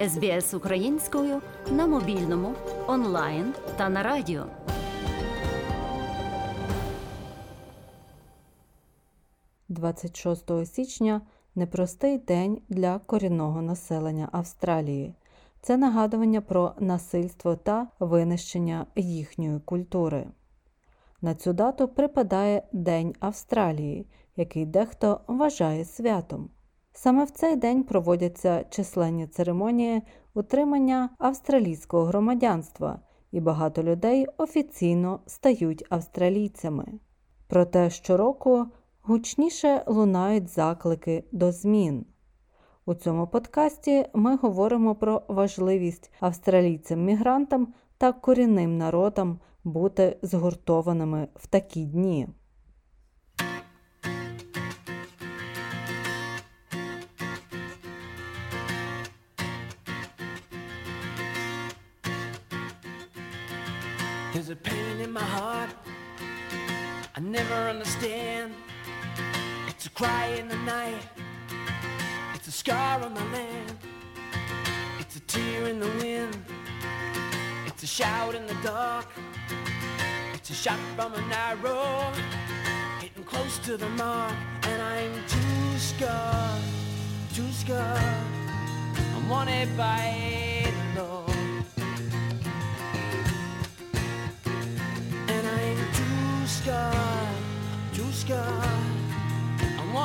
СБС українською на мобільному, онлайн та на радіо. «26 січня непростий день для корінного населення Австралії. Це нагадування про насильство та винищення їхньої культури. На цю дату припадає День Австралії, який дехто вважає святом. Саме в цей день проводяться численні церемонії утримання австралійського громадянства, і багато людей офіційно стають австралійцями. Проте щороку гучніше лунають заклики до змін. У цьому подкасті ми говоримо про важливість австралійцям-мігрантам та корінним народам бути згуртованими в такі дні. Never understand. It's a cry in the night. It's a scar on the land. It's a tear in the wind. It's a shout in the dark. It's a shot from an arrow. Hitting close to the mark. And I'm too scarred. Too scarred. I'm wanted by the Lord. And I'm too scarred. And I'm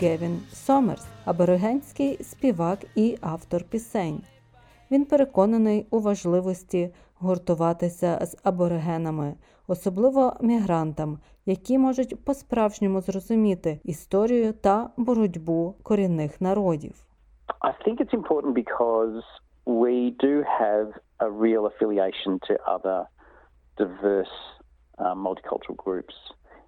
Гевін Сомерс, аборигенський співак і автор пісень. Він переконаний у важливості гуртуватися з аборигенами, особливо мігрантам, які можуть по-справжньому зрозуміти історію та боротьбу корінних народів. I think it's important because we do have a real affiliation to other diverse uh, multicultural groups.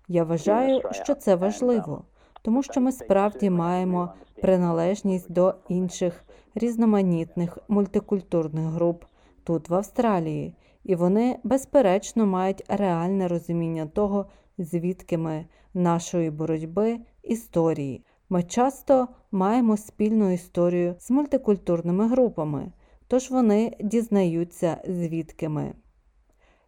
Я вважаю, що це важливо, тому що ми справді маємо приналежність до інших різноманітних мультикультурних груп тут в Австралії, і вони безперечно мають реальне розуміння того, звідки ми нашої боротьби історії. Ми часто маємо спільну історію з мультикультурними групами, тож вони дізнаються, звідки ми.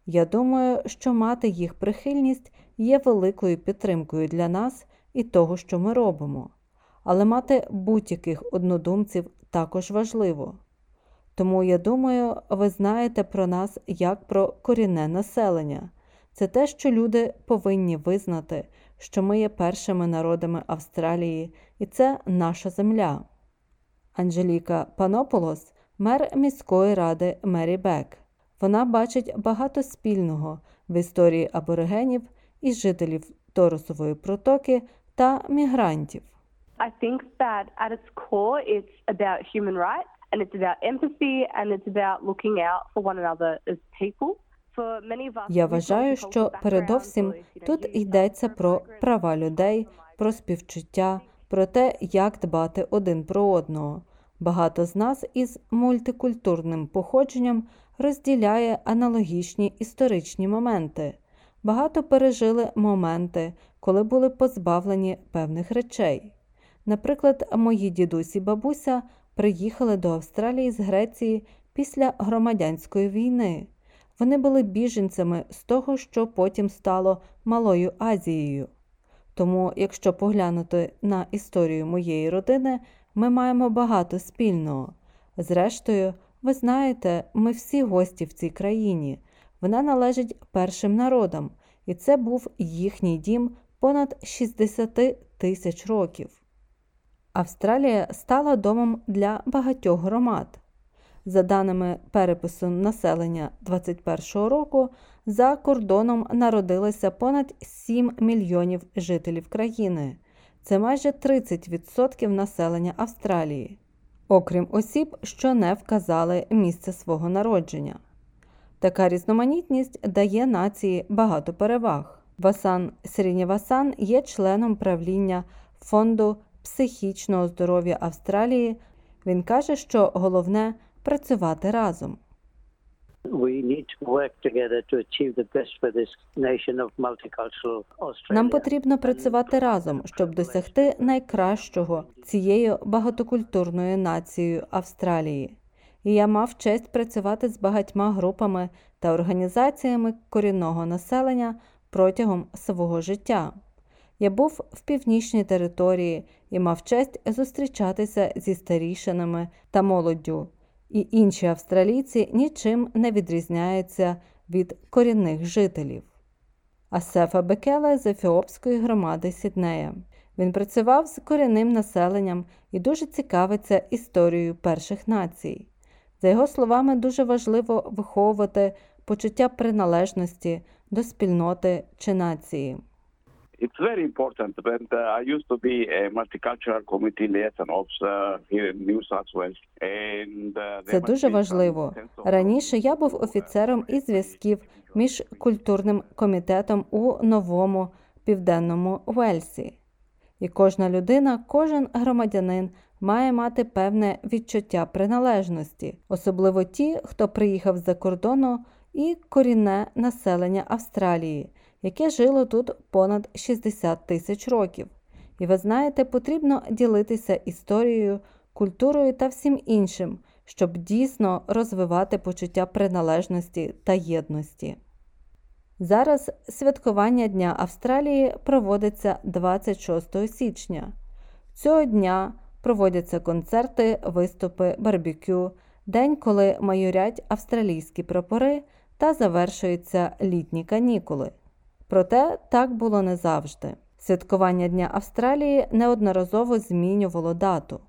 Я думаю, що мати їх прихильність є великою підтримкою для нас і того, що ми робимо, але мати будь-яких однодумців також важливо. Тому я думаю, ви знаєте про нас як про корінне населення. Це те, що люди повинні визнати, що ми є першими народами Австралії, і це наша земля. Анжеліка Панополос, мер міської ради Мері Бек. Вона бачить багато спільного в історії аборигенів і жителів Торосової протоки та мігрантів. I think that at its core, it's about human rights and it's about empathy and it's about looking out for one another as people. Я вважаю, що передовсім тут йдеться про права людей, про співчуття, про те, як дбати один про одного. Багато з нас із мультикультурним походженням розділяє аналогічні історичні моменти. Багато пережили моменти, коли були позбавлені певних речей. Наприклад, мої дідусь і бабуся приїхали до Австралії з Греції після громадянської війни. Вони були біженцями з того, що потім стало Малою Азією. Тому, якщо поглянути на історію моєї родини, ми маємо багато спільного. Зрештою, ви знаєте, ми всі гості в цій країні. Вона належить першим народам, і це був їхній дім понад 60 тисяч років. Австралія стала домом для багатьох громад. За даними перепису населення 2021 року, за кордоном народилося понад 7 мільйонів жителів країни. Це майже 30% населення Австралії, окрім осіб, що не вказали місце свого народження. Така різноманітність дає нації багато переваг. Васан Срінєвасан є членом правління фонду психічного здоров'я Австралії. Він каже, що головне працювати разом. Нам потрібно працювати разом, щоб досягти найкращого цією багатокультурною нацією Австралії. І я мав честь працювати з багатьма групами та організаціями корінного населення протягом свого життя. Я був в північній території і мав честь зустрічатися зі старішинами та молоддю. І інші австралійці нічим не відрізняються від корінних жителів. Асефа Бекела з ефіопської громади Сіднея. Він працював з корінним населенням і дуже цікавиться історією перших націй. За його словами, дуже важливо виховувати почуття приналежності до спільноти чи нації. It's very important. And uh, I used to be a multicultural committee liaison officer here in New South Wales. And, uh, Це дуже важливо. Раніше я був офіцером із зв'язків між культурним комітетом у новому південному Уельсі. І кожна людина, кожен громадянин має мати певне відчуття приналежності, особливо ті, хто приїхав з-за кордону, і корінне населення Австралії, яке жило тут понад 60 тисяч років. І ви знаєте, потрібно ділитися історією, культурою та всім іншим, щоб дійсно розвивати почуття приналежності та єдності. Зараз святкування Дня Австралії проводиться 26 січня. Цього дня проводяться концерти, виступи, барбекю, день, коли майорять австралійські прапори та завершуються літні канікули. Проте так було не завжди. Святкування Дня Австралії неодноразово змінювало дату.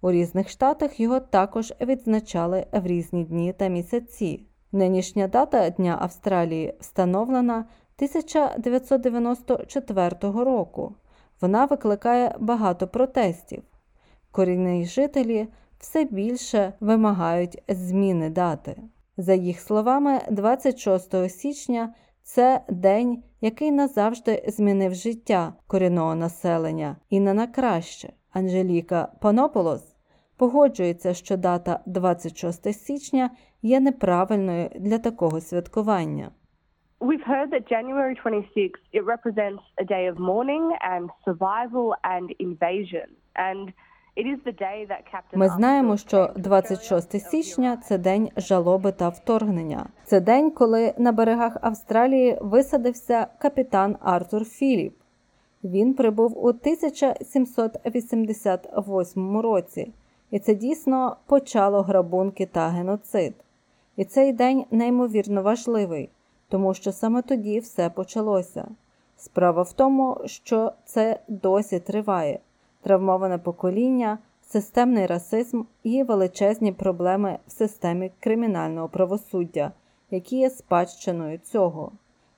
У різних штатах його також відзначали в різні дні та місяці. Нинішня дата Дня Австралії встановлена 1994 року. Вона викликає багато протестів. Корінні жителі все більше вимагають зміни дати. За їх словами, 26 січня це день, який назавжди змінив життя корінного населення і не на краще. Анжеліка Панополос погоджується, що дата 26 січня є неправильною для такого святкування. We've heard that January 26 it represents a day of mourning and survival and invasion. And Ми знаємо, що 26 січня це день жалоби та вторгнення. Це день, коли на берегах Австралії висадився капітан Артур Філіп. Він прибув у 1788 році, і це дійсно почало грабунки та геноцид. І цей день неймовірно важливий, тому що саме тоді все почалося. Справа в тому, що це досі триває травмоване покоління, системний расизм і величезні проблеми в системі кримінального правосуддя, які є спадщиною цього.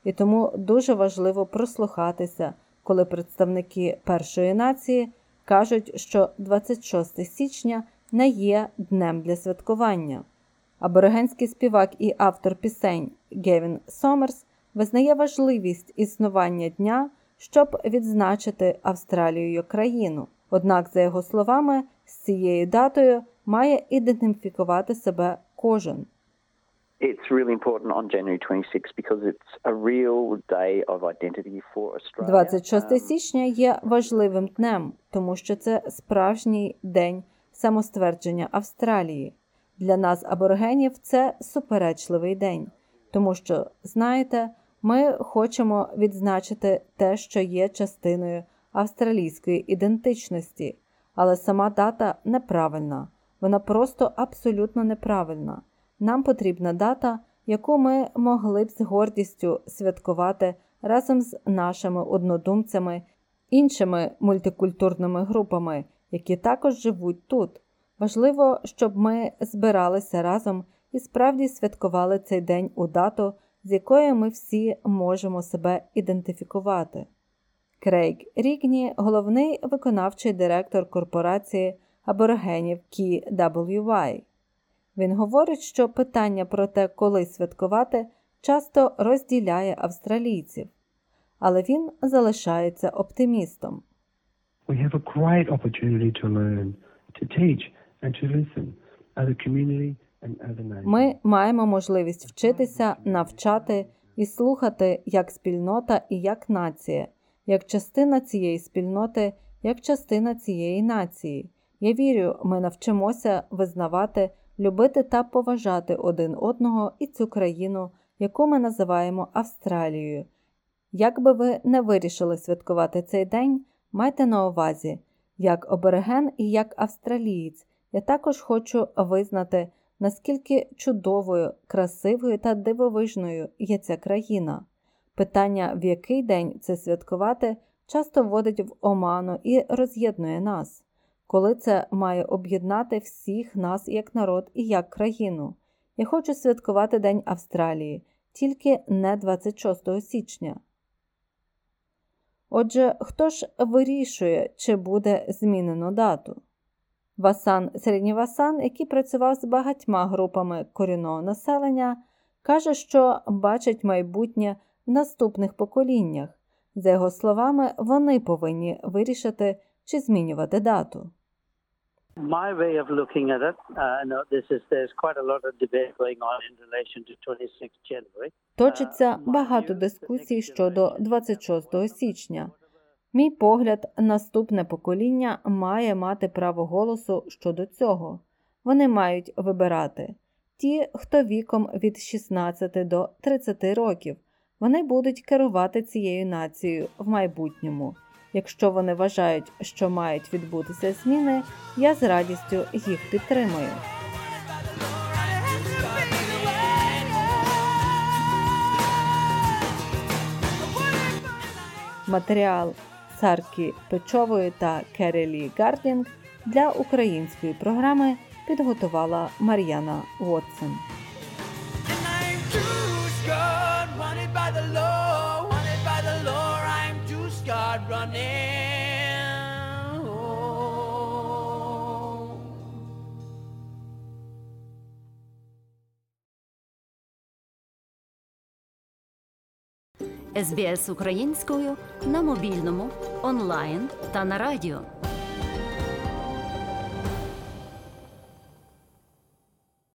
І тому дуже важливо прослухатися, коли представники першої нації кажуть, що 26 січня не є днем для святкування. Аборигенський співак і автор пісень Гевін Сомерс визнає важливість існування дня, щоб відзначити Австралію як країну. Однак, за його словами, з цією датою має ідентифікувати себе кожен. It's really important on January 26 because it's a real day of identity for Australia. 26 Um, січня є важливим днем, тому що це справжній день самоствердження Австралії. Для нас, аборигенів, це суперечливий день, тому що, знаєте, ми хочемо відзначити те, що є частиною австралійської ідентичності, але сама дата неправильна, вона просто абсолютно неправильна. Нам потрібна дата, яку ми могли б з гордістю святкувати разом з нашими однодумцями, іншими мультикультурними групами, які також живуть тут. Важливо, щоб ми збиралися разом і справді святкували цей день у дату, з якою ми всі можемо себе ідентифікувати. Крейг Рігні, головний виконавчий директор корпорації аборигенів KWY. Він говорить, що питання про те, коли святкувати, часто розділяє австралійців, але він залишається оптимістом. we have a great opportunity to learn, to teach, and to listen as a community and as a nation. Ми маємо можливість вчитися, навчати і слухати як спільнота і як нація, як частина цієї спільноти, як частина цієї нації. Я вірю, ми навчимося визнавати, любити та поважати один одного і цю країну, яку ми називаємо Австралією. Як би ви не вирішили святкувати цей день, майте на увазі, як обереген і як австралієць, я також хочу визнати, наскільки чудовою, красивою та дивовижною є ця країна. Питання, в який день це святкувати, часто вводить в оману і роз'єднує нас, коли це має об'єднати всіх нас як народ і як країну. Я хочу святкувати День Австралії, тільки не 26 січня. Отже, хто ж вирішує, чи буде змінено дату? Васан Середнівасан, який працював з багатьма групами корінного населення, каже, що бачить майбутнє в наступних поколіннях. За його словами, вони повинні вирішити, чи змінювати дату. My way of looking at it, uh, this is there's quite a lot of debate going on in relation to 26 January. Точиться багато дискусій щодо 26 січня. Мій погляд, наступне покоління має мати право голосу щодо цього. Вони мають вибирати ті, хто віком від 16 до 30 років, вони будуть керувати цією нацією в майбутньому. Якщо вони вважають, що мають відбутися зміни, я з радістю їх підтримую. Матеріал Саркі Печової та Керелі Гардінг для української програми підготувала Мар'яна Уотсон. The law, wanted by the law. I'm too scared running. СБС українською на мобільному, онлайн та на радіо.